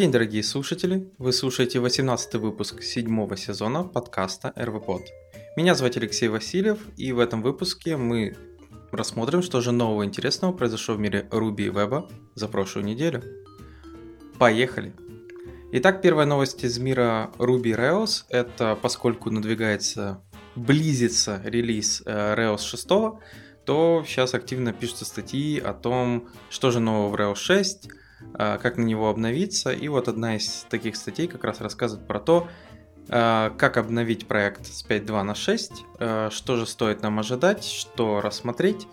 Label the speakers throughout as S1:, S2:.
S1: день, дорогие слушатели! Вы слушаете 18 выпуск седьмого сезона подкаста РВПод. Меня зовут Алексей Васильев, и в этом выпуске мы рассмотрим, что же нового интересного произошло в мире Ruby и Web за прошлую неделю. Поехали! Итак, первая новость из мира Ruby Rails – это поскольку надвигается, близится релиз э, Rails 6, то сейчас активно пишутся статьи о том, что же нового в Rails 6, э, как на него обновиться. И вот одна из таких статей как раз рассказывает про то, э, как обновить проект с 5.2 на 6, что же стоит нам ожидать, что рассмотреть.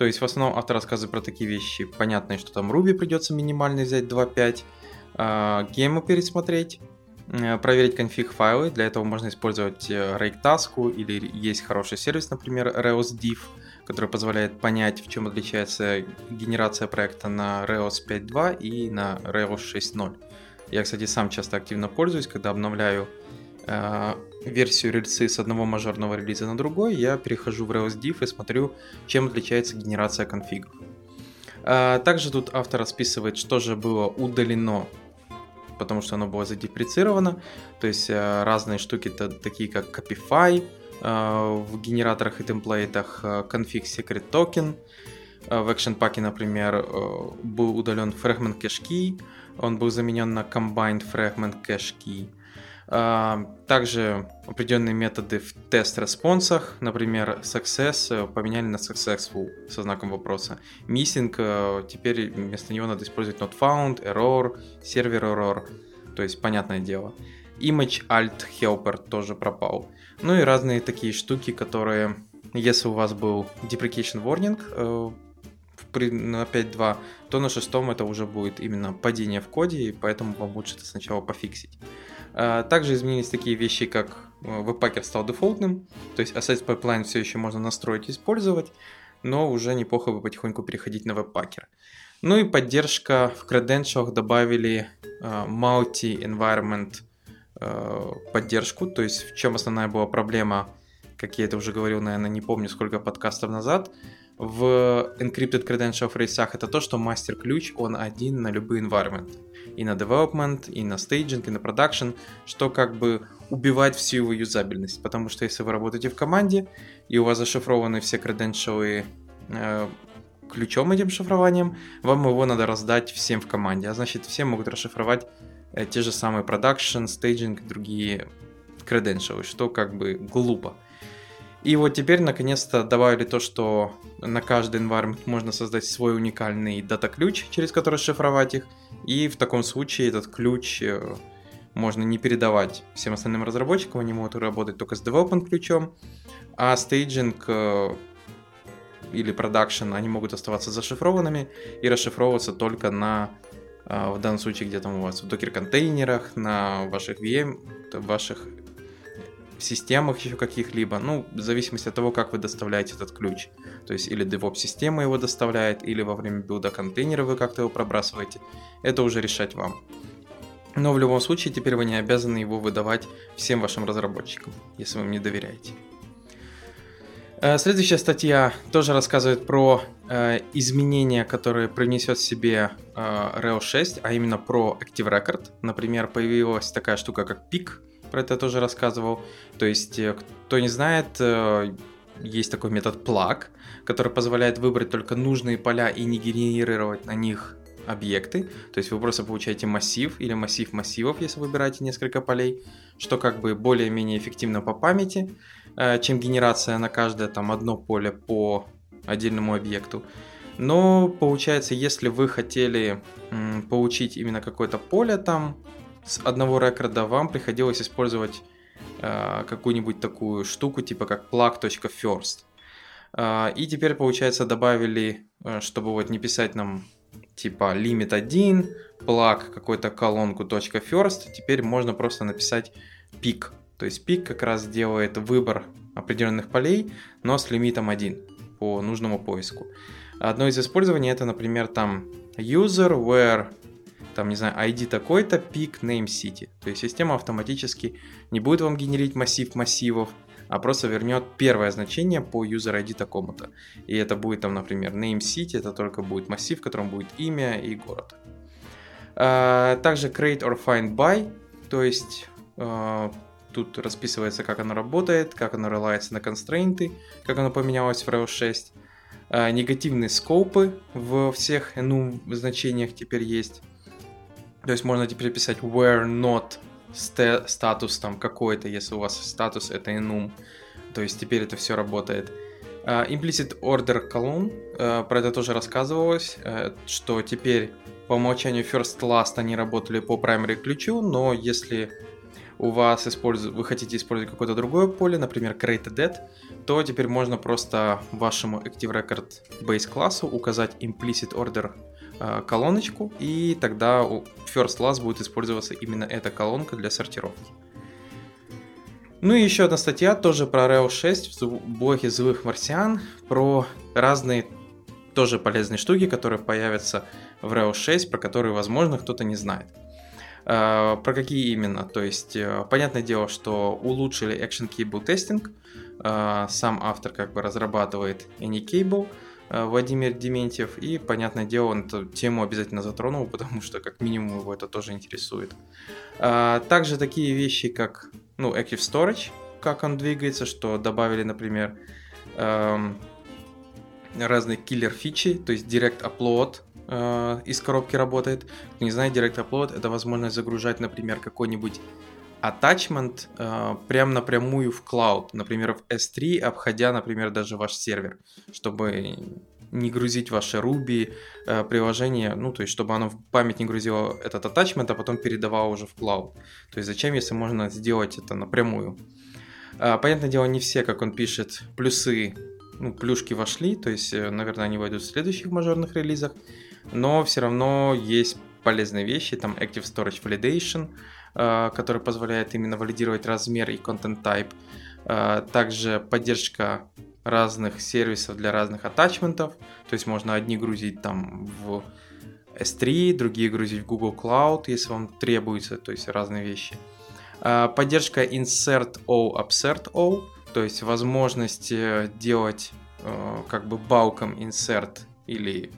S1: То есть в основном автор рассказывает про такие вещи понятные, что там Ruby придется минимальный взять 2.5, а, гемы пересмотреть, э, проверить конфиг файлы. Для этого можно использовать э, Rake или есть хороший сервис, например, Rails Div, который позволяет понять, в чем отличается генерация проекта на Rails 5.2 и на Rails 6.0. Я, кстати, сам часто активно пользуюсь, когда обновляю э, версию рельсы с одного мажорного релиза на другой, я перехожу в Rails Div и смотрю, чем отличается генерация конфигов. А, также тут автор расписывает, что же было удалено, потому что оно было задепрецировано. То есть э, разные штуки, такие как Copify э, в генераторах и темплейтах, э, config secret token. В Action Pack, например, был удален fragment cache key, он был заменен на combined fragment cache key. Также определенные методы в тест-респонсах, например, success э, поменяли на successful со знаком вопроса. Missing, э, теперь вместо него надо использовать not found, error, server error, то есть понятное дело. Image alt helper тоже пропал. Ну и разные такие штуки, которые, если у вас был deprecation warning э, на 5.2, то на шестом это уже будет именно падение в коде, и поэтому вам лучше это сначала пофиксить. А, также изменились такие вещи, как э, Webpacker стал дефолтным, то есть Asset Pipeline все еще можно настроить и использовать, но уже неплохо бы потихоньку переходить на Webpacker. Ну и поддержка в Credentials добавили uh, Multi-Environment uh, поддержку, то есть в чем основная была проблема, как я это уже говорил, наверное, не помню сколько подкастов назад, в Encrypted Credential рейсах это то, что мастер-ключ, он один на любые environment. И на development, и на staging, и на production, что как бы убивает всю его юзабельность. Потому что если вы работаете в команде, и у вас зашифрованы все креденшалы э, ключом этим шифрованием, вам его надо раздать всем в команде. А значит, все могут расшифровать э, те же самые production, staging и другие credentials, что как бы глупо. И вот теперь наконец-то добавили то, что на каждый environment можно создать свой уникальный дата-ключ, через который шифровать их. И в таком случае этот ключ э, можно не передавать всем остальным разработчикам, они могут работать только с development ключом, а staging э, или production, они могут оставаться зашифрованными и расшифровываться только на э, в данном случае где там у вас в докер-контейнерах, на ваших VM, ваших системах еще каких-либо, ну, в зависимости от того, как вы доставляете этот ключ. То есть или DevOps-система его доставляет, или во время билда контейнера вы как-то его пробрасываете. Это уже решать вам. Но в любом случае теперь вы не обязаны его выдавать всем вашим разработчикам, если вы им не доверяете. Э, следующая статья тоже рассказывает про э, изменения, которые принесет себе э, Rails 6, а именно про Active Record. Например, появилась такая штука, как PIC, про это тоже рассказывал. То есть, э, кто не знает, э, есть такой метод plug, который позволяет выбрать только нужные поля и не генерировать на них объекты. То есть вы просто получаете массив или массив массивов, если выбираете несколько полей, что как бы более-менее эффективно по памяти, э, чем генерация на каждое там одно поле по отдельному объекту. Но получается, если вы хотели получить именно какое-то поле там с одного рекорда вам приходилось использовать э, какую-нибудь такую штуку, типа как plug.first. Э, и теперь, получается, добавили, э, чтобы вот не писать нам типа limit 1, plug какой-то колонку .first, теперь можно просто написать пик. То есть пик как раз делает выбор определенных полей, но с лимитом 1 по нужному поиску. Одно из использований это, например, там user where там, не знаю, ID такой-то, пик, name city. То есть система автоматически не будет вам генерить массив массивов, а просто вернет первое значение по user ID такому-то. И это будет там, например, name city, это только будет массив, в котором будет имя и город. А, также create or find by, то есть а, тут расписывается, как оно работает, как оно релается на констрейнты, как оно поменялось в Rails 6. А, негативные скопы в всех enum значениях теперь есть. То есть можно теперь писать where not статус там какой-то, если у вас статус это enum. То есть теперь это все работает. Uh, implicit Order Column, uh, про это тоже рассказывалось, uh, что теперь по умолчанию First Last они работали по primary ключу, но если у вас использу... вы хотите использовать какое-то другое поле, например, create dead, то теперь можно просто вашему Active Record Base классу указать implicit order колоночку, и тогда у first class будет использоваться именно эта колонка для сортировки. Ну и еще одна статья тоже про Rails 6 в блоге Злых Марсиан, про разные тоже полезные штуки, которые появятся в Rails 6, про которые, возможно, кто-то не знает. Э, про какие именно? То есть, э, понятное дело, что улучшили Action Cable Testing. Э, сам автор как бы разрабатывает AnyCable, Владимир Дементьев, и, понятное дело, он эту тему обязательно затронул, потому что, как минимум, его это тоже интересует. Также такие вещи, как ну, Active Storage, как он двигается, что добавили, например, эм, разные киллер-фичи, то есть Direct Upload, э, из коробки работает. Кто не знает, Direct Upload это возможность загружать, например, какой-нибудь attachment э, прям напрямую в cloud, например, в S3, обходя, например, даже ваш сервер, чтобы не грузить ваше Ruby э, приложение, ну, то есть, чтобы оно в память не грузило этот attachment, а потом передавало уже в cloud. То есть, зачем, если можно сделать это напрямую? Э, понятное дело, не все, как он пишет, плюсы, ну, плюшки вошли, то есть, э, наверное, они войдут в следующих мажорных релизах но все равно есть полезные вещи, там Active Storage Validation, который позволяет именно валидировать размер и content type, э, также поддержка разных сервисов для разных атачментов, то есть можно одни грузить там в S3, другие грузить в Google Cloud, если вам требуется, то есть разные вещи. Э, поддержка Insert O, Upsert O, то есть возможность делать как бы балком insert или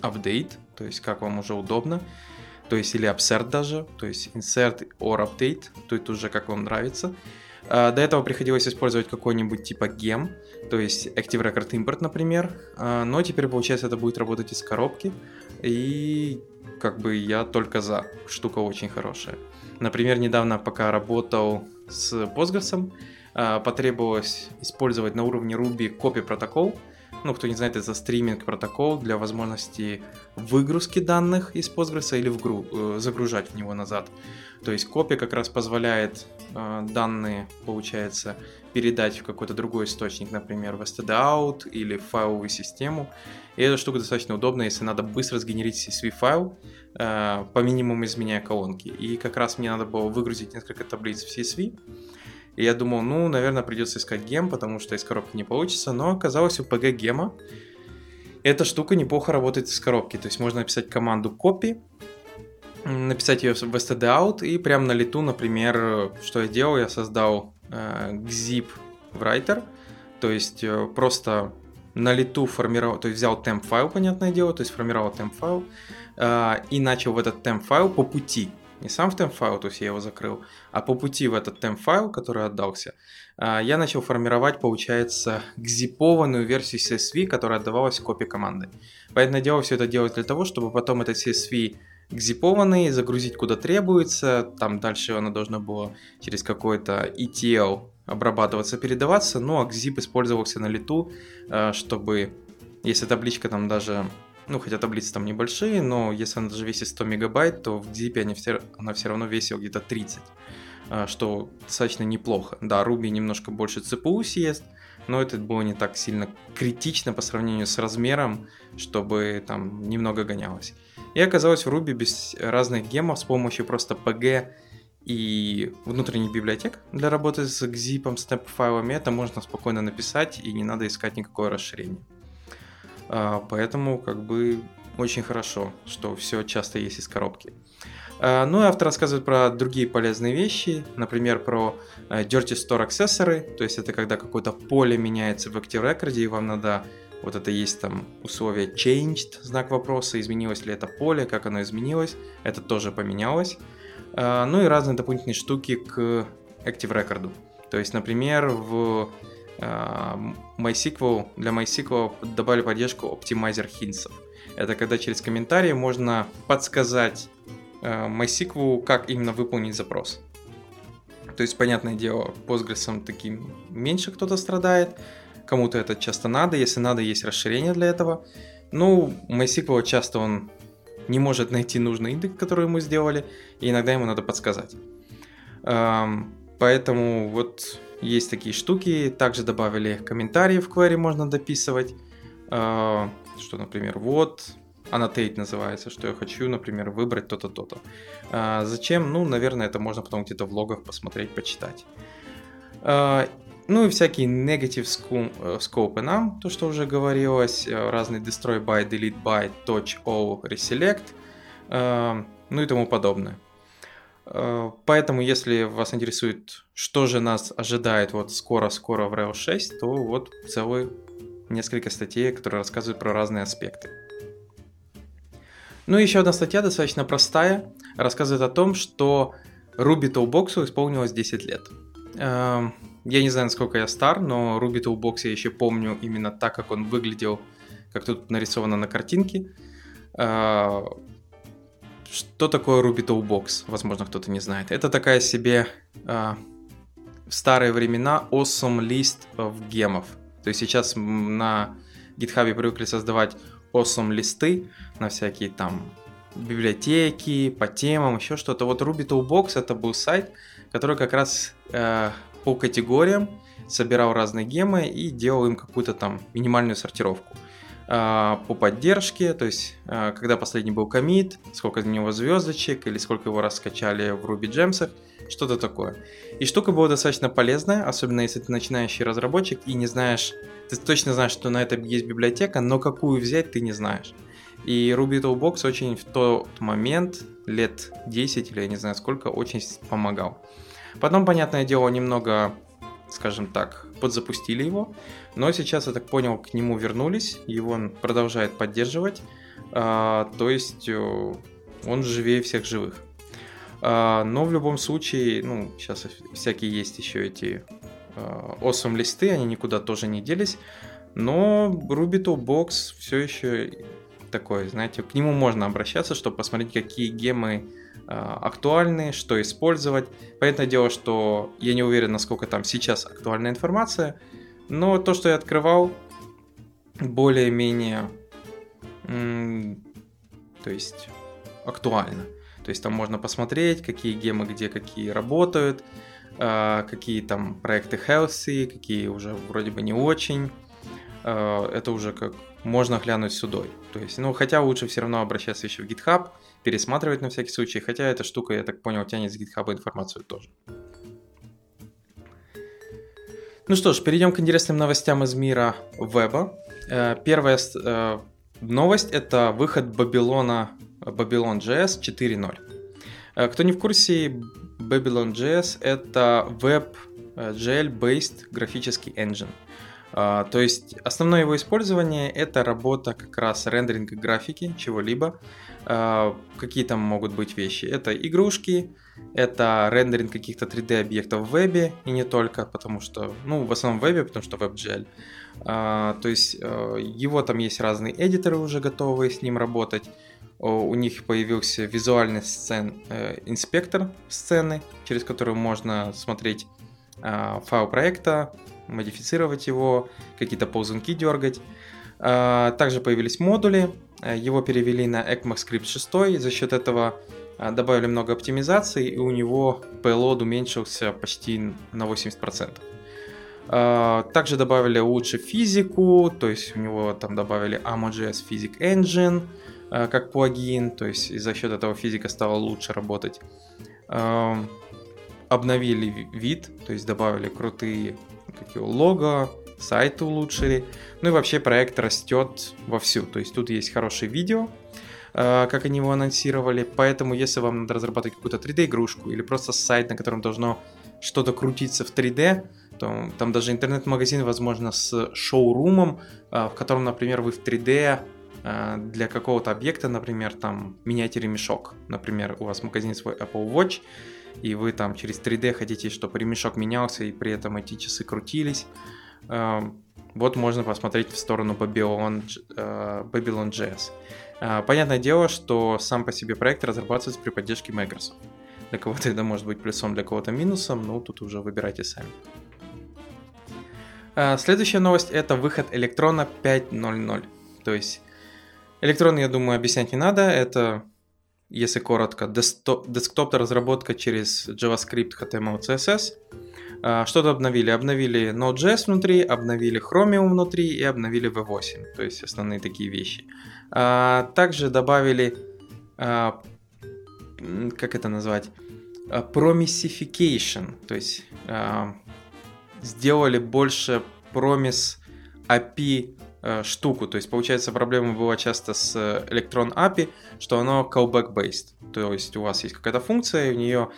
S1: update, то есть как вам уже удобно, то есть или upsert даже, то есть insert or update, то есть уже как вам нравится. А, до этого приходилось использовать какой-нибудь типа gem, то есть Active Record Import, например, а, но теперь, получается, это будет работать из коробки, и как бы я только за, штука очень хорошая. Например, недавно, пока работал с Postgres, а, потребовалось использовать на уровне Ruby копи протокол, ну, кто не знает, это стриминг протокол для возможности выгрузки данных из Postgres или вгру, э, загружать в него назад. То есть копия как раз позволяет э, данные, получается, передать в какой-то другой источник, например, в stdout или в файловую систему. И эта штука достаточно удобна, если надо быстро сгенерить CSV файл, э, по минимуму изменяя колонки. И как раз мне надо было выгрузить несколько таблиц в CSV, и я думал, ну, наверное, придется искать гем, потому что из коробки не получится. Но оказалось, у PG гема эта штука неплохо работает из коробки. То есть можно написать команду copy, написать ее в stdout и прямо на лету, например, что я делал, я создал э, gzip writer, то есть э, просто на лету формировал, то есть взял temp файл, понятное дело, то есть формировал temp файл э, и начал в этот temp файл по пути не сам в темп-файл, то есть я его закрыл, а по пути в этот темп-файл, который отдался, а, я начал формировать, получается, гзипованную версию CSV, которая отдавалась копии команды. Понятное дело, все это делать для того, чтобы потом этот CSV гзипованный загрузить куда требуется, там дальше оно должно было через какой-то ETL обрабатываться, передаваться, ну а gzip использовался на лету, а, чтобы если табличка там даже ну, хотя таблицы там небольшие, но если она даже весит 100 мегабайт, то в ZIP они все, она все равно весила где-то 30, а, что достаточно неплохо. Да, Ruby немножко больше CPU съест, но это было не так сильно критично по сравнению с размером, чтобы там немного гонялось. И оказалось в Ruby без разных гемов с помощью просто PG и внутренних библиотек для работы с zip, с темп-файлами это можно спокойно написать и не надо искать никакое расширение. А, поэтому как бы очень хорошо, что все часто есть из коробки. Э, ну и автор рассказывает про другие полезные вещи, например, про э, Dirty Store аксессоры, то есть это когда какое-то поле меняется в Active Record, и вам надо, вот это есть там условие changed, знак вопроса, изменилось ли это поле, как оно изменилось, это тоже поменялось. Э, ну и разные дополнительные штуки к Active Record. То есть, например, в MySQL, для MySQL добавили поддержку Optimizer Hints. Это когда через комментарии можно подсказать Э, MySQL, как именно выполнить запрос. То есть, понятное дело, Postgres таким меньше кто-то страдает, кому-то это часто надо, если надо, есть расширение для этого. Ну, MySQL часто он не может найти нужный индекс, который мы сделали, и иногда ему надо подсказать. Эм, поэтому вот есть такие штуки. Также добавили комментарии в query, можно дописывать. Э, что, например, вот annotate называется, что я хочу, например, выбрать то-то, то-то. А, зачем? Ну, наверное, это можно потом где-то в логах посмотреть, почитать. А, ну и всякие negative scope нам, то, что уже говорилось, э, разные destroy by, delete by, touch all, reselect, а, ну и тому подобное. А, поэтому, если вас интересует, что же нас ожидает вот скоро-скоро в Rails 6, то вот целый несколько статей, которые рассказывают про разные аспекты. Ну и еще одна статья достаточно простая, рассказывает о том, что Ruby Toolbox исполнилось 10 лет. Эм, я не знаю, насколько я стар, но Ruby Toolbox я еще помню именно так, как он выглядел, как тут нарисовано на картинке. Что такое Ruby Toolbox? Возможно, кто-то не знает. Это такая себе э, в старые времена awesome list of гемов. То есть сейчас на GitHub привыкли создавать awesome листы на всякие там библиотеки, по темам, еще что-то. Вот Ruby Toolbox это был сайт, который как раз э, по категориям собирал разные гемы и делал им какую-то там минимальную сортировку. Э, по поддержке, то есть э, когда последний был комит, сколько из него звездочек или сколько его раскачали в Ruby Gems, что-то такое. И штука была достаточно полезная, особенно если ты начинающий разработчик и не знаешь ты точно знаешь, что на это есть библиотека, но какую взять ты не знаешь. И Ruby Toolbox очень в тот момент, лет 10 или я не знаю сколько, очень помогал. Потом, понятное дело, немного, скажем так, подзапустили его, но сейчас, я так понял, к нему вернулись, его он продолжает поддерживать, а, то есть э, он живее всех живых. А, но в любом случае, ну, сейчас всякие есть еще эти awesome э, листы, они никуда тоже не делись. Но Ruby Toolbox все еще такой, знаете, к нему можно обращаться, чтобы посмотреть, какие гемы э, актуальны, что использовать. Понятное дело, что я не уверен, насколько там сейчас актуальная информация, но то, что я открывал, более-менее, то есть актуально. То есть там можно посмотреть, какие гемы где какие работают, а, какие там проекты healthy, какие уже вроде бы не очень. А, это уже как можно глянуть судой. То есть, ну, хотя лучше все равно обращаться еще в GitHub, пересматривать на всякий случай, хотя эта штука, я так понял, тянет с GitHub информацию тоже. Ну что ж, перейдем к интересным новостям из мира веба. Э, первая э, новость это выход Babylon, Babylon.js 4.0. Э, кто не в курсе, Babylon.js — это Web.gl-based графический engine. То есть основное его использование это работа как раз рендеринга графики чего-либо. Uh, какие там могут быть вещи? Это игрушки, это рендеринг каких-то 3D объектов в вебе и не только, потому что, ну, в основном в вебе, потому что WebGL. Uh, то есть его там есть разные эдиторы уже готовые с ним работать у них появился визуальный сцен, э, инспектор сцены, через который можно смотреть э, файл проекта, модифицировать его, какие-то ползунки дергать. Э, также появились модули, э, его перевели на ECMAScript 6, за счет этого э, добавили много оптимизации, и у него payload уменьшился почти на 80%. Uh, э, также добавили лучше физику, то есть у него там добавили AmoJS Physic Engine, Э, как плагин, то есть за счет этого физика стала лучше работать. Эм, обновили вид, то есть добавили крутые какие лого, сайт улучшили. Ну и вообще проект растет вовсю. То есть тут есть хорошее видео, э, как они его анонсировали. Поэтому если вам надо разрабатывать какую-то 3D-игрушку или просто сайт, на котором должно что-то крутиться в 3D, то там даже интернет-магазин, возможно, с шоурумом, э, в котором, например, вы в 3D э, для какого-то объекта, например, там меняете ремешок. Например, у вас в магазине свой Apple Watch, и вы там через 3D хотите, чтобы ремешок менялся, и при этом эти часы крутились. Эм, вот можно посмотреть в сторону Babylon, э, Babylon JS. Э, понятное дело, что сам по себе проект разрабатывается при поддержке Microsoft. Для кого-то это может быть плюсом, для кого-то минусом, но тут уже выбирайте сами. Э, следующая новость это выход Электрона 5.0.0. То есть Электрон, я думаю, объяснять не надо. Это если коротко, десктоп разработка через JavaScript, HTML, CSS. А, что-то обновили. Обновили Node.js внутри, обновили Chromium внутри и обновили V8. То есть основные такие вещи. А, также добавили, а, как это назвать, promissification. То есть сделали больше промис API Э, штуку. То есть, получается, проблема была часто с Electron API, что оно callback-based. То есть, у вас есть какая-то функция, и у нее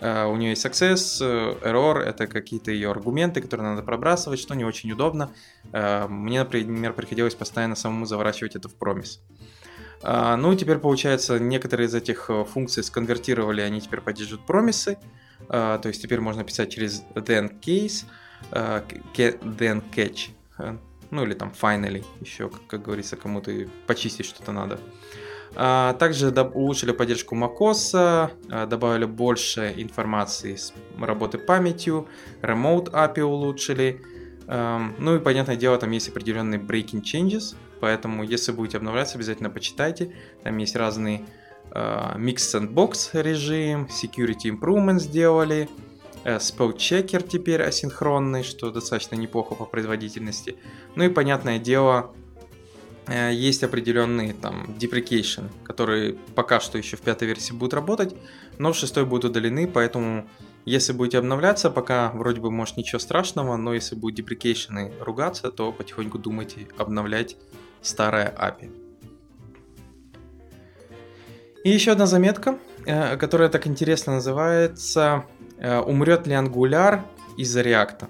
S1: Uh, у нее есть success, uh, error, это какие-то ее аргументы, которые надо пробрасывать, что не очень удобно. Uh, мне, например, приходилось постоянно самому заворачивать это в промис. Ну и теперь, получается, некоторые из этих функций сконвертировали, они теперь поддерживают промисы. То есть теперь можно писать через then case, then catch ну или там finally, еще, как, говорится, кому-то почистить что-то надо. Также улучшили поддержку macOS, а, добавили больше информации с работы памятью, Remote API улучшили. А, ну и, понятное дело, там есть определенные breaking changes, поэтому если будете обновляться, обязательно почитайте. Там есть разные Mix Sandbox режим, Security Improvement сделали, Э, Spell-чекер теперь асинхронный, что достаточно неплохо по производительности. Ну и, понятное дело, есть определенные там deprecation, которые пока что еще в пятой версии будут работать, но в шестой будут удалены, поэтому если будете обновляться, пока вроде бы может ничего страшного, но если будут деприкейшены ругаться, то потихоньку думайте обновлять старое API. И еще одна заметка, э, которая так интересно называется Э, умрет ли Angular из-за React.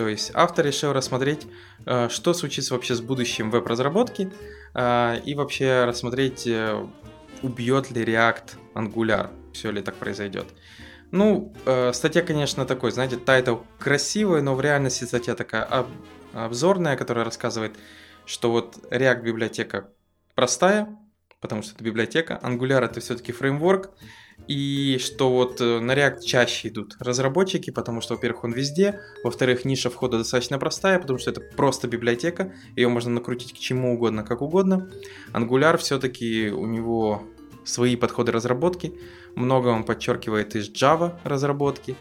S1: То есть автор решил рассмотреть, э, что случится вообще с будущим веб-разработки э, и вообще рассмотреть, убьет ли React Angular, все ли так произойдет. Ну, статья, конечно, такой, знаете, title красивый, но в реальности статья такая обзорная, которая рассказывает, что вот React библиотека простая, потому что это библиотека, Angular это все-таки фреймворк, и что вот э, на React чаще идут разработчики, потому что, во-первых, он везде, во-вторых, ниша входа достаточно простая, потому что это просто библиотека, ее можно накрутить к чему угодно, как угодно. Angular все-таки у него свои подходы разработки, много он подчеркивает из Java разработки,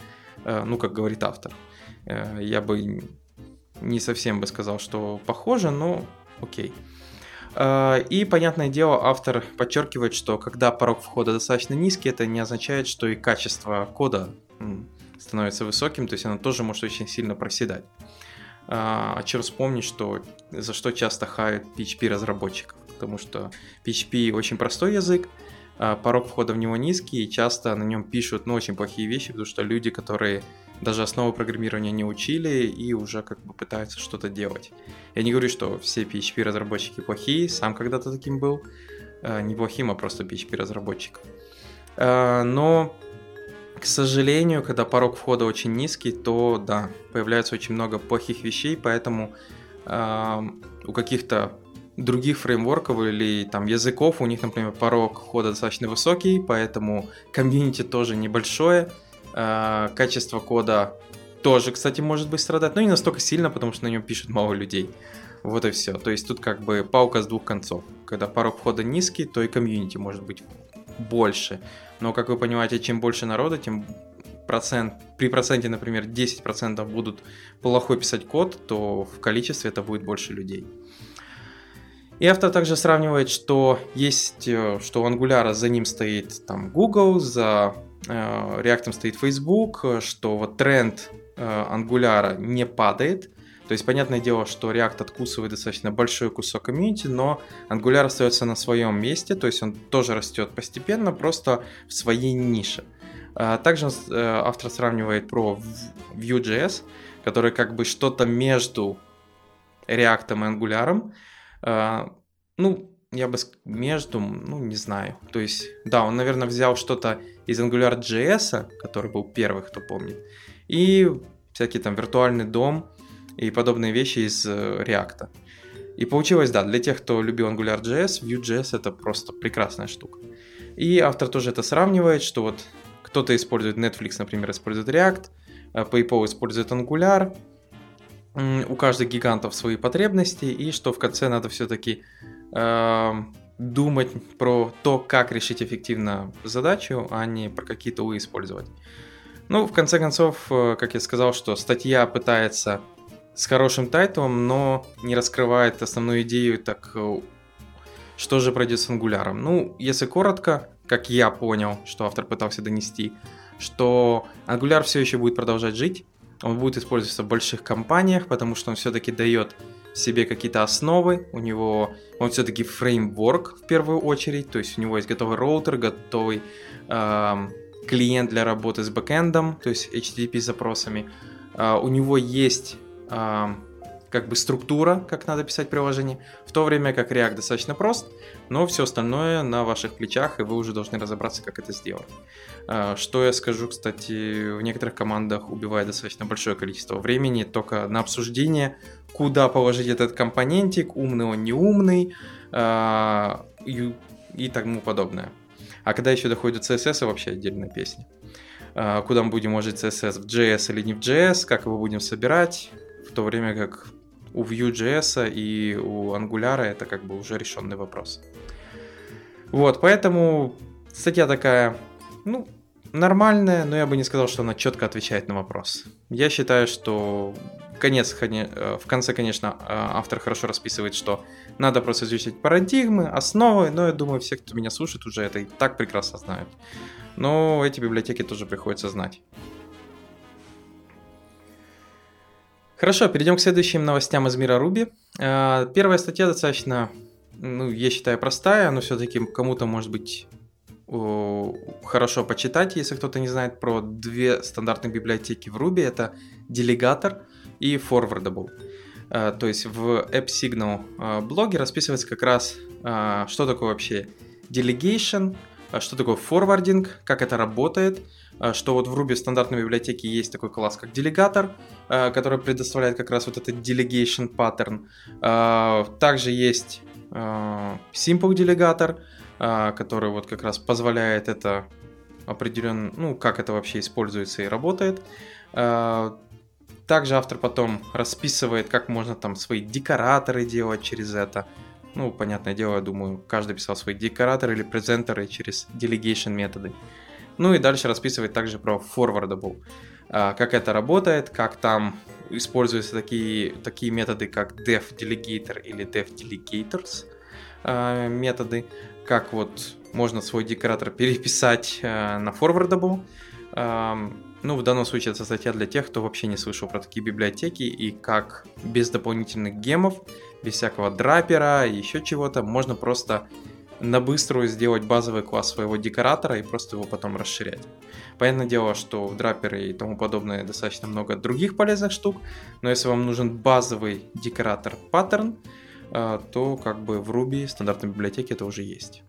S1: э, ну, как говорит автор. Э, я бы не совсем бы сказал, что похоже, но окей. А, и, понятное дело, автор подчеркивает, что когда порог входа достаточно низкий, это не означает, что и качество кода становится высоким, то есть оно тоже может очень сильно проседать. А, о чем вспомнить, что за что часто хают PHP разработчиков, потому что PHP очень простой язык, а порог входа в него низкий, и часто на нем пишут ну, очень плохие вещи, потому что люди, которые даже основы программирования не учили и уже как бы пытаются что-то делать. Я не говорю, что все PHP разработчики плохие, сам когда-то таким был, э, неплохим, а просто PHP разработчик. Э, но, к сожалению, когда порог входа очень низкий, то да, появляется очень много плохих вещей, поэтому э, у каких-то других фреймворков или там языков, у них, например, порог входа достаточно высокий, поэтому комьюнити тоже небольшое, Э, качество кода тоже, кстати, может быть страдать, но не настолько сильно, потому что на нем пишут мало людей. Вот и все. То есть тут как бы паука с двух концов. Когда порог входа низкий, то и комьюнити может быть больше. Но, как вы понимаете, чем больше народа, тем процент, при проценте, например, 10% будут плохой писать код, то в количестве это будет больше людей. И автор также сравнивает, что есть, э, что у Angular за ним стоит там Google, за Э, React стоит Facebook, что вот тренд э, Angular не падает, То есть, понятное дело, что React откусывает достаточно большой кусок комьюнити, но Angular остается на своем месте, то есть он тоже растет постепенно, просто в своей нише. А, также э, автор сравнивает про Vue.js, который как бы что-то между React и Angular. Ну, я бы между, ну, не знаю. То есть, да, он, наверное, взял что-то из AngularJS, который был первый, кто помнит, и всякий там виртуальный дом и подобные вещи из э, React. И получилось, да, для тех, кто любил AngularJS, Vue.js это просто прекрасная штука. И автор тоже это сравнивает, что вот кто-то использует Netflix, например, использует React, э, PayPal использует Angular, у каждых гигантов свои потребности, и что в конце надо все-таки э, думать про то, как решить эффективно задачу, а не про какие тулы использовать. Ну, в конце концов, э, как я сказал, что статья пытается с хорошим тайтлом, но не раскрывает основную идею, так э, что же пройдет с Angular. Ну, если коротко, как я понял, что автор пытался донести, что Angular все еще будет продолжать жить, он будет использоваться в больших компаниях, потому что он все-таки дает себе какие-то основы, у него он все-таки фреймворк в первую очередь, то есть у него есть готовый роутер, готовый э, клиент для работы с бэкэндом, то есть HTTP запросами. Э, у него есть э, как бы структура, как надо писать приложение, в то время как React достаточно прост, но все остальное на ваших плечах, и вы уже должны разобраться, как это сделать. А, что я скажу, кстати, в некоторых командах убивает достаточно большое количество времени только на обсуждение, куда положить этот компонентик, умный он, не умный, а, и, и тому подобное. А когда еще доходит до CSS, вообще отдельная песня. А, куда мы будем ложить CSS, в JS или не в JS, как его будем собирать, в то время как у Vue.js и у Angular это как бы уже решенный вопрос. Вот, поэтому статья такая, ну, нормальная, но я бы не сказал, что она четко отвечает на вопрос. Я считаю, что конец, э, в конце, конечно, э, автор хорошо расписывает, что надо просто изучить парадигмы, основы, но я думаю, все, кто меня слушает, уже это и так прекрасно знают. Но эти библиотеки тоже приходится знать. Хорошо, перейдем к следующим новостям из мира Руби. Э, первая статья достаточно, ну, я считаю, простая, но все-таки кому-то может быть хорошо почитать, если кто-то не знает про две стандартные библиотеки в Ruby. Это делегатор и forwardable. Э, то есть в AppSignal э, блоге расписывается как раз, что такое вообще delegation, что такое forwarding, как это работает – что вот в Ruby стандартной библиотеке есть такой класс, как делегатор, э, который предоставляет как раз вот этот delegation pattern. Э, также есть simple делегатор, который вот как раз позволяет это определенно, ну, как это вообще используется и работает. Также автор потом расписывает, как можно там свои декораторы делать через это. Ну, понятное дело, я думаю, каждый писал свои декораторы или презентеры через delegation методы. Ну и дальше расписывает также про forwardable, а, как это работает, как там используются такие, такие методы, как def delegator или def delegators а, методы, как вот можно свой декоратор переписать а, на forwardable. Ну, в данном случае это статья для тех, кто вообще не слышал про такие библиотеки и как без дополнительных гемов, без всякого драпера и еще чего-то можно просто на быструю сделать базовый класс своего декоратора и просто его потом расширять. Понятное дело, что в драпере и тому подобное достаточно много других полезных штук, но если вам нужен базовый декоратор паттерн, э, то как бы в Ruby стандартной библиотеке это уже есть.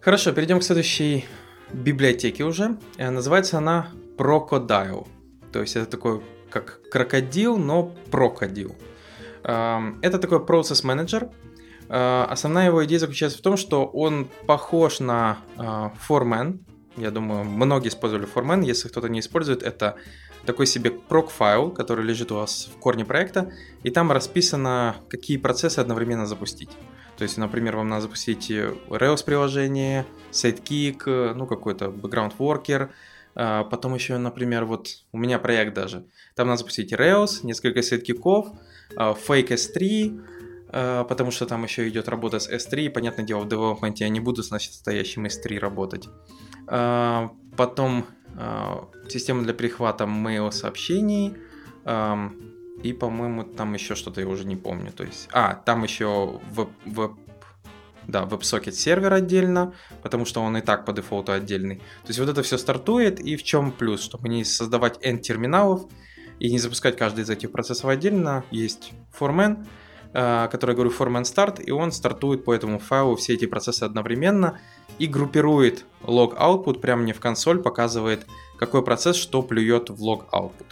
S1: Хорошо, перейдем к следующей библиотеке уже. Э, называется она Procodile. То есть это такой как крокодил, но прокодил. Это такой процесс менеджер. А, основная его идея заключается в том, что он похож на Foreman. Я думаю, многие использовали Foreman. Если кто-то не использует, это такой себе прок-файл, который лежит у вас в корне проекта, и там расписано, какие процессы одновременно запустить. То есть, например, вам надо запустить Rails приложение, sidekick, ну какой-то background worker, потом еще, например, вот у меня проект даже. Там надо запустить Rails, несколько сеткиков, а, Fake S3, а, потому что там еще идет работа с S3, и, понятное дело, в девелопменте я не буду с настоящим S3 работать. Потом система для перехвата mail сообщений, и, по-моему, там еще что-то я уже не помню. То есть, а, там еще веб, веб да, WebSocket сервер отдельно, потому что он и так по дефолту отдельный. То есть вот это все стартует, и в чем плюс? Чтобы не создавать N терминалов и не запускать каждый из этих процессов отдельно, есть forman, э, который, говорю, forman start, и он стартует по этому файлу все эти процессы одновременно и группирует log output прямо мне в консоль, показывает, какой процесс что плюет в log output,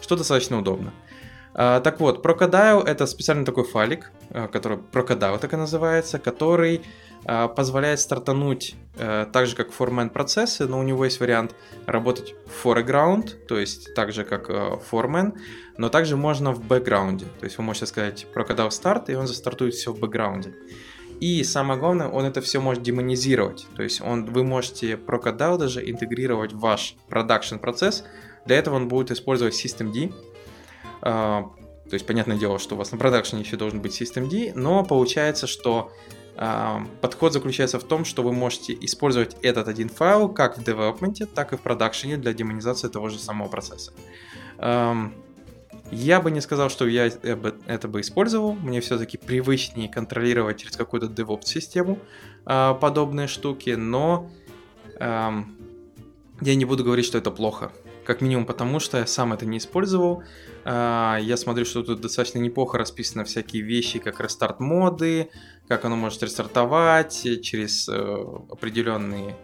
S1: что достаточно удобно. А, так вот, Procodile это специальный такой файлик, а, который Procodile так и называется, который а, позволяет стартануть так же, как Forman процессы, но у него есть вариант работать в foreground, то есть так же, как Forman, но также можно в бэкграунде. То есть вы можете сказать Procodile start, и он застартует все в бэкграунде. И самое главное, он это все может демонизировать. То есть он, вы можете Procodile даже интегрировать в ваш продакшн процесс. Для этого он будет использовать systemd, то есть, понятное дело, что у вас на продакшене еще должен быть systemd, но получается, что а, подход заключается в том, что вы можете использовать этот один файл как в девелопменте, так и в продакшене для демонизации того же самого процесса. Я бы не сказал, что я это бы использовал. Мне все-таки привычнее контролировать через какую-то DevOps-систему а, подобные штуки, но я не буду говорить, что это плохо. Как минимум потому, что я сам это не использовал. А, я смотрю, что тут достаточно неплохо расписаны всякие вещи, как рестарт моды, как оно может рестартовать через э, определенные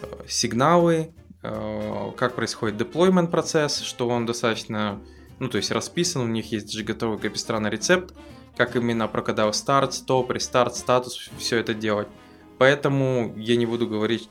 S1: э, сигналы, э, как происходит деплоймент процесс, что он достаточно, ну то есть расписан, у них есть же готовый капистранный рецепт, как именно прокодал старт, стоп, рестарт, статус, все это делать. Поэтому я не буду говорить,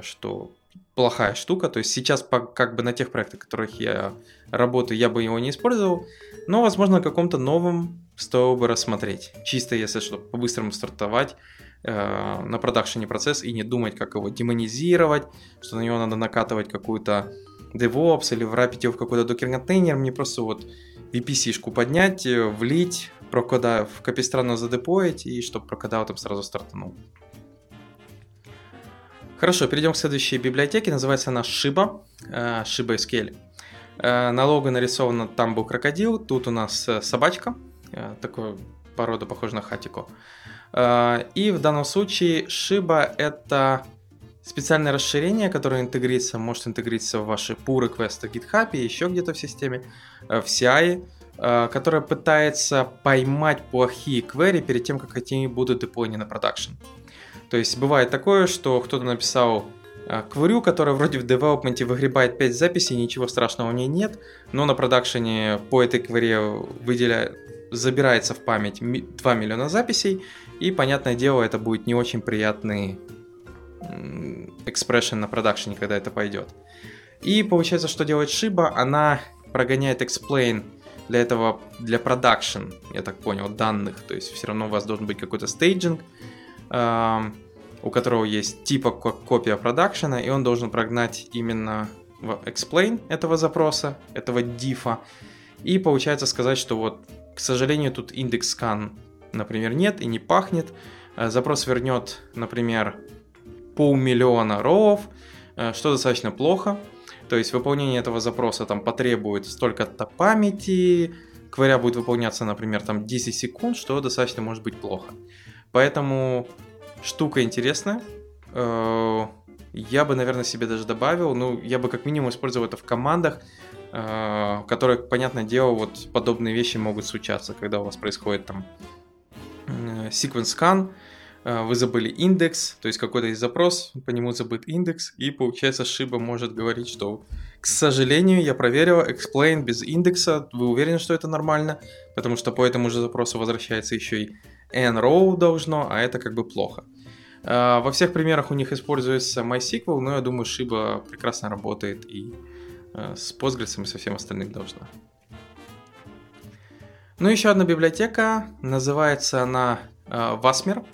S1: что плохая штука. То есть сейчас по, как бы на тех проектах, в которых я работаю, я бы его не использовал. Но, возможно, на каком-то новом стоило бы рассмотреть. Чисто если что, по-быстрому стартовать э, на продакшене процесс и не думать, как его демонизировать, что на него надо накатывать какую-то DevOps или врапить его в какой-то докер-контейнер. Мне просто вот VPC-шку поднять, влить, прокода в капистрану задепоить и чтобы прокодал там сразу стартанул. Хорошо, перейдем к следующей библиотеке. Называется она Shiba, э, Shiba SQL. Э, на лого нарисовано там был крокодил, тут у нас э, собачка, такой порода похожа на хатико. И в данном случае Shiba это специальное расширение, которое интегрится, может интегрироваться в ваши пуры квесты в GitHub и еще где-то в системе, в CI, которое пытается поймать плохие квери перед тем, как они будут деплойны на продакшн. То есть бывает такое, что кто-то написал а, кверю, которая вроде в девелопменте выгребает 5 записей, ничего страшного в ней нет, но на продакшене по этой квере выделяет, забирается в память 2 миллиона записей, и, понятное дело, это будет не очень приятный experience на продакшене, когда это пойдет. И получается, что делает Shiba, она прогоняет explain для этого, для production, я так понял, данных, то есть все равно у вас должен быть какой-то staging, у которого есть типа копия продакшена, и он должен прогнать именно в explain этого запроса, этого дифа, и получается сказать, что вот, к сожалению, тут индекс scan, например, нет и не пахнет. Э, запрос вернет, например, полмиллиона роов, э, что достаточно плохо. То есть выполнение этого запроса там потребует столько-то памяти, кваря будет выполняться, например, там 10 секунд, что достаточно может быть плохо. Поэтому штука интересная. Э, я бы, наверное, себе даже добавил, ну, я бы как минимум использовал это в командах, э, в которых, понятное дело, вот подобные вещи могут случаться, когда у вас происходит там э, sequence scan, вы забыли индекс, то есть какой-то есть запрос, по нему забыт индекс, и получается Шиба может говорить, что к сожалению, я проверил, explain без индекса, вы уверены, что это нормально, потому что по этому же запросу возвращается еще и n-row должно, а это как бы плохо. А, во всех примерах у них используется MySQL, но я думаю, Shiba прекрасно работает и а, с Postgres и со всем остальным должна. Ну, еще одна библиотека, называется она а, Wasmer.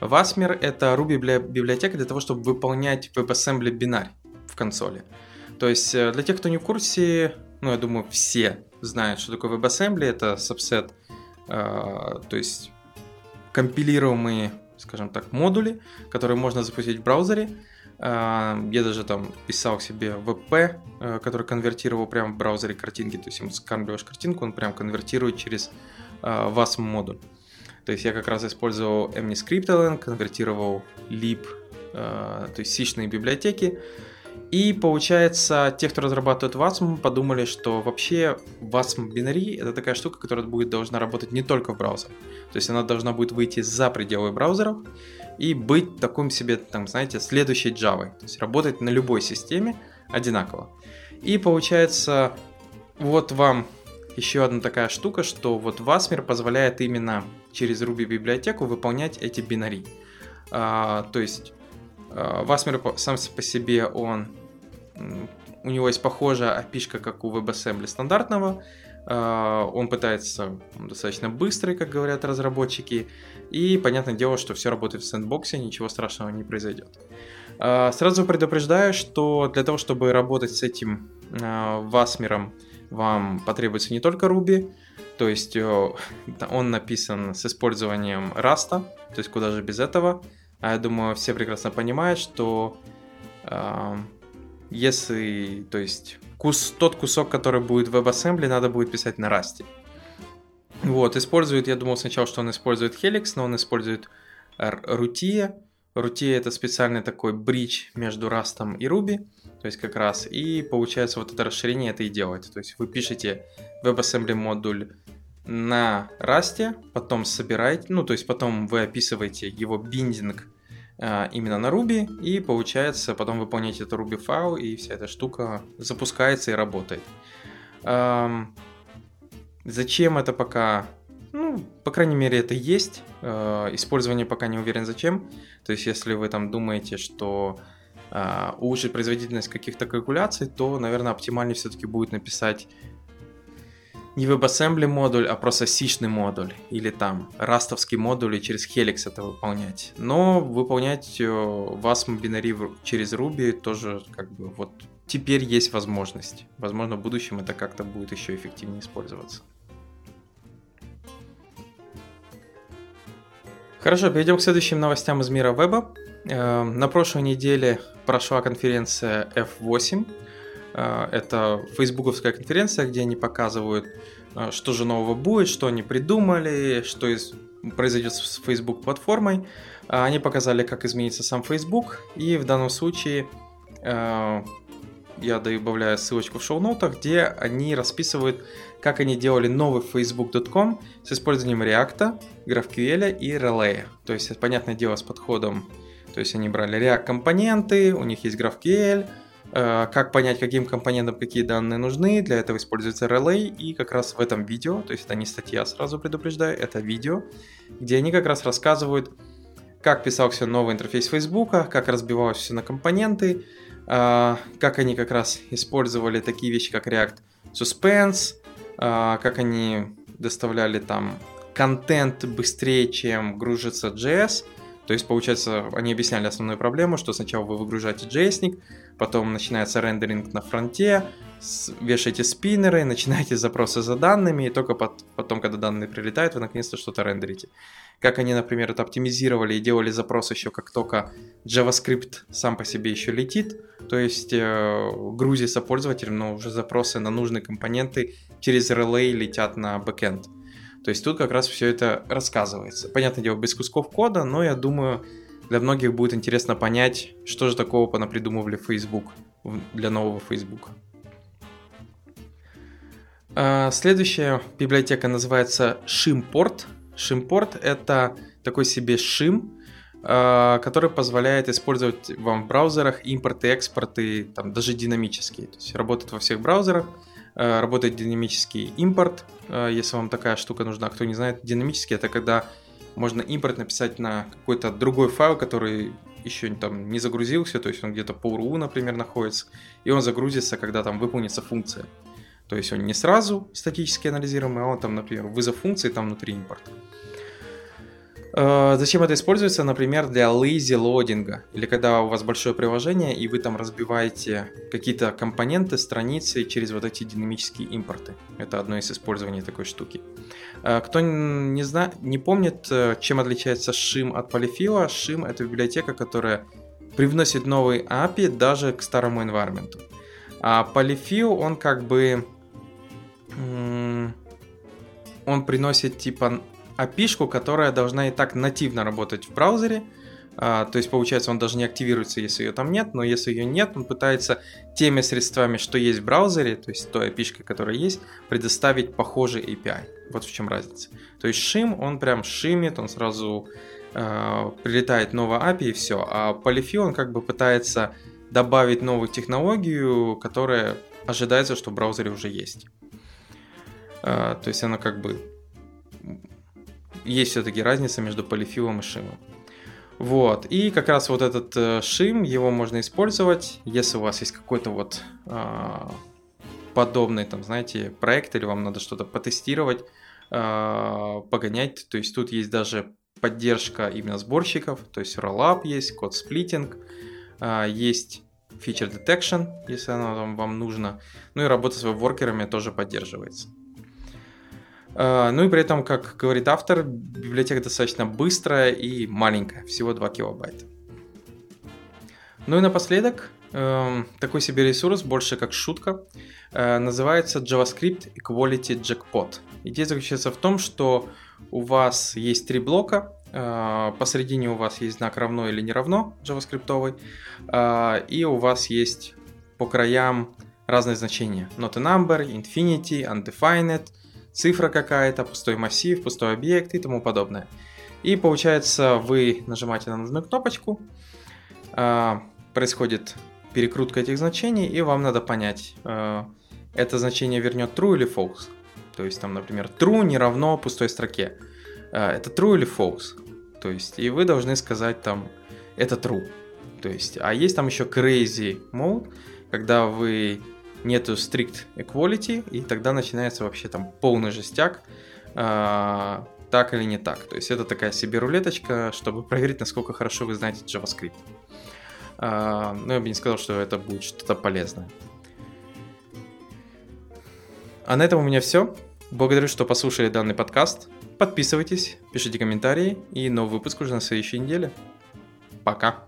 S1: Wasmer — это Ruby библиотека для того, чтобы выполнять WebAssembly бинарь в консоли. То есть э, для тех, кто не в курсе, ну, я думаю, все знают, что такое WebAssembly. Это subset, то есть компилируемые, скажем так, модули, которые можно запустить в браузере. Я даже там писал себе VP, который конвертировал прямо в браузере картинки. То есть ему скармливаешь картинку, он прям конвертирует через WASM модуль. То есть я как раз использовал MNIScriptLN, конвертировал lib, то есть сишные библиотеки, и получается, те, кто разрабатывает WASM, подумали, что вообще WASM бинари это такая штука, которая будет должна работать не только в браузере. То есть она должна будет выйти за пределы браузеров и быть таким себе, там, знаете, следующей Java. То есть работать на любой системе одинаково. И получается, вот вам еще одна такая штука, что вот Wasmer позволяет именно через Ruby библиотеку выполнять эти бинари. А, то есть Васмер сам по себе, он, у него есть похожая опишка, как у WebAssembly стандартного. А, он пытается достаточно быстрый, как говорят разработчики. И понятное дело, что все работает в сэндбоксе, ничего страшного не произойдет. А, сразу предупреждаю, что для того, чтобы работать с этим Васмером, вам потребуется не только Ruby, то есть э, он написан с использованием Rust, то есть куда же без этого. А я думаю, все прекрасно понимают, что э, если, то есть, кус, тот кусок, который будет в WebAssembly, надо будет писать на Rust. Вот, использует, я думал сначала, что он использует Helix, но он использует Rutia. Rutia это специальный такой бридж между Rust и Ruby, то есть как раз, и получается вот это расширение это и делает. То есть вы пишете WebAssembly модуль на расте, потом собираете, ну, то есть потом вы описываете его биндинг э, именно на Ruby, и получается, потом выполняете это Ruby файл, и вся эта штука запускается и работает. Эм, зачем это пока? Ну, по крайней мере, это есть. Э, использование пока не уверен зачем. То есть, если вы там думаете, что э, улучшить производительность каких-то калькуляций, то, наверное, оптимальнее все-таки будет написать не WebAssembly модуль, а просто сишный модуль или там растовский модуль и через Helix это выполнять. Но выполнять э, бинари через Ruby тоже как бы вот теперь есть возможность. Возможно, в будущем это как-то будет еще эффективнее использоваться. Хорошо, перейдем к следующим новостям из мира веба. Э, на прошлой неделе прошла конференция F8, а, это фейсбуковская конференция, где они показывают, а, что же нового будет, что они придумали, что из... произойдет с Facebook платформой. А, они показали, как изменится сам Facebook, и в данном случае я добавляю ссылочку в шоу-нотах, где они расписывают, как они делали новый facebook.com с использованием React, GraphQL и Relay. То есть, понятное дело, с подходом, то есть они брали React компоненты, у них есть GraphQL, Э, как понять, каким компонентам какие данные нужны. Для этого используется Relay. И как раз в этом видео, то есть это не статья, сразу предупреждаю, это видео, где они как раз рассказывают, как писался новый интерфейс Facebook, как разбивалось все на компоненты, э, как они как раз использовали такие вещи, как React Suspense, э, как они доставляли там контент быстрее, чем грузится JS. То есть, получается, они объясняли основную проблему, что сначала вы выгружаете JS, потом начинается рендеринг на фронте, вешаете спиннеры, начинаете запросы за данными, и только потом, когда данные прилетают, вы наконец-то что-то рендерите. Как они, например, это оптимизировали и делали запрос еще как только JavaScript сам по себе еще летит, то есть э, грузится пользователем, но уже запросы на нужные компоненты через Relay летят на бэкэнд. То есть тут как раз все это рассказывается. Понятное дело, без кусков кода, но я думаю, для многих будет интересно понять, что же такого понапридумывали Facebook для нового Facebook. А, следующая библиотека называется Shimport. Shimport это такой себе шим, а, который позволяет использовать вам в браузерах импорты, экспорты, там даже динамические. То есть работает во всех браузерах. Э, работает динамический импорт, э, если вам такая штука нужна. Кто не знает, динамический это когда можно импорт написать на какой-то другой файл, который еще там не загрузился, то есть он где-то по URL, например, находится, и он загрузится, когда там выполнится функция. То есть он не сразу статически анализируемый, а он там, например, вызов функции там внутри импорта. Э, зачем это используется, например, для lazy лодинга, или когда у вас большое приложение, и вы там разбиваете какие-то компоненты, страницы через вот эти динамические импорты. Это одно из использований такой штуки. Э, кто не, зна... не помнит, э, чем отличается Shim от полифила, Shim это библиотека, которая привносит новый API даже к старому environment. А Polyfill, он как бы... Он приносит типа API, которая должна и так нативно работать в браузере, а, то есть, получается, он даже не активируется, если ее там нет, но если ее нет, он пытается теми средствами, что есть в браузере, то есть той API, которая есть, предоставить похожий API. Вот в чем разница. То есть Shim, он прям шимит, он сразу э, прилетает новая API и все. А Polyfill, он как бы пытается добавить новую технологию, которая ожидается, что в браузере уже есть. Э, то есть она как бы... Есть все-таки разница между полифилом и шимом. Вот, и как раз вот этот э, шим, его можно использовать, если у вас есть какой-то вот э, подобный, там, знаете, проект, или вам надо что-то потестировать, э, погонять, то есть тут есть даже поддержка именно сборщиков, то есть rollup есть, код сплитинг, э, есть feature detection, если оно вам нужно, ну и работа с веб-воркерами тоже поддерживается. А, ну и при этом, как говорит автор, библиотека достаточно быстрая и маленькая, всего 2 килобайта. Ну и напоследок, эм, такой себе ресурс, больше как шутка, э, называется JavaScript Equality Jackpot. Идея заключается в том, что у вас есть три блока, э, посередине у вас есть знак равно или не равно JavaScript, э, и у вас есть по краям разные значения. Not a number, infinity, undefined, цифра какая-то, пустой массив, пустой объект и тому подобное. И получается, вы нажимаете на нужную кнопочку, а, происходит перекрутка этих значений, и вам надо понять, а, это значение вернет true или false. То есть там, например, true не равно пустой строке. А, это true или false. То есть, и вы должны сказать там, это true. То есть, а есть там еще crazy mode, когда вы нету strict equality, и тогда начинается вообще там полный жестяк, э, так или не так. То есть это такая себе рулеточка, чтобы проверить, насколько хорошо вы знаете JavaScript. Э, ну, я бы не сказал, что это будет что-то полезное. А на этом у меня все. Благодарю, что послушали данный подкаст. Подписывайтесь, пишите комментарии, и новый выпуск уже на следующей неделе. Пока!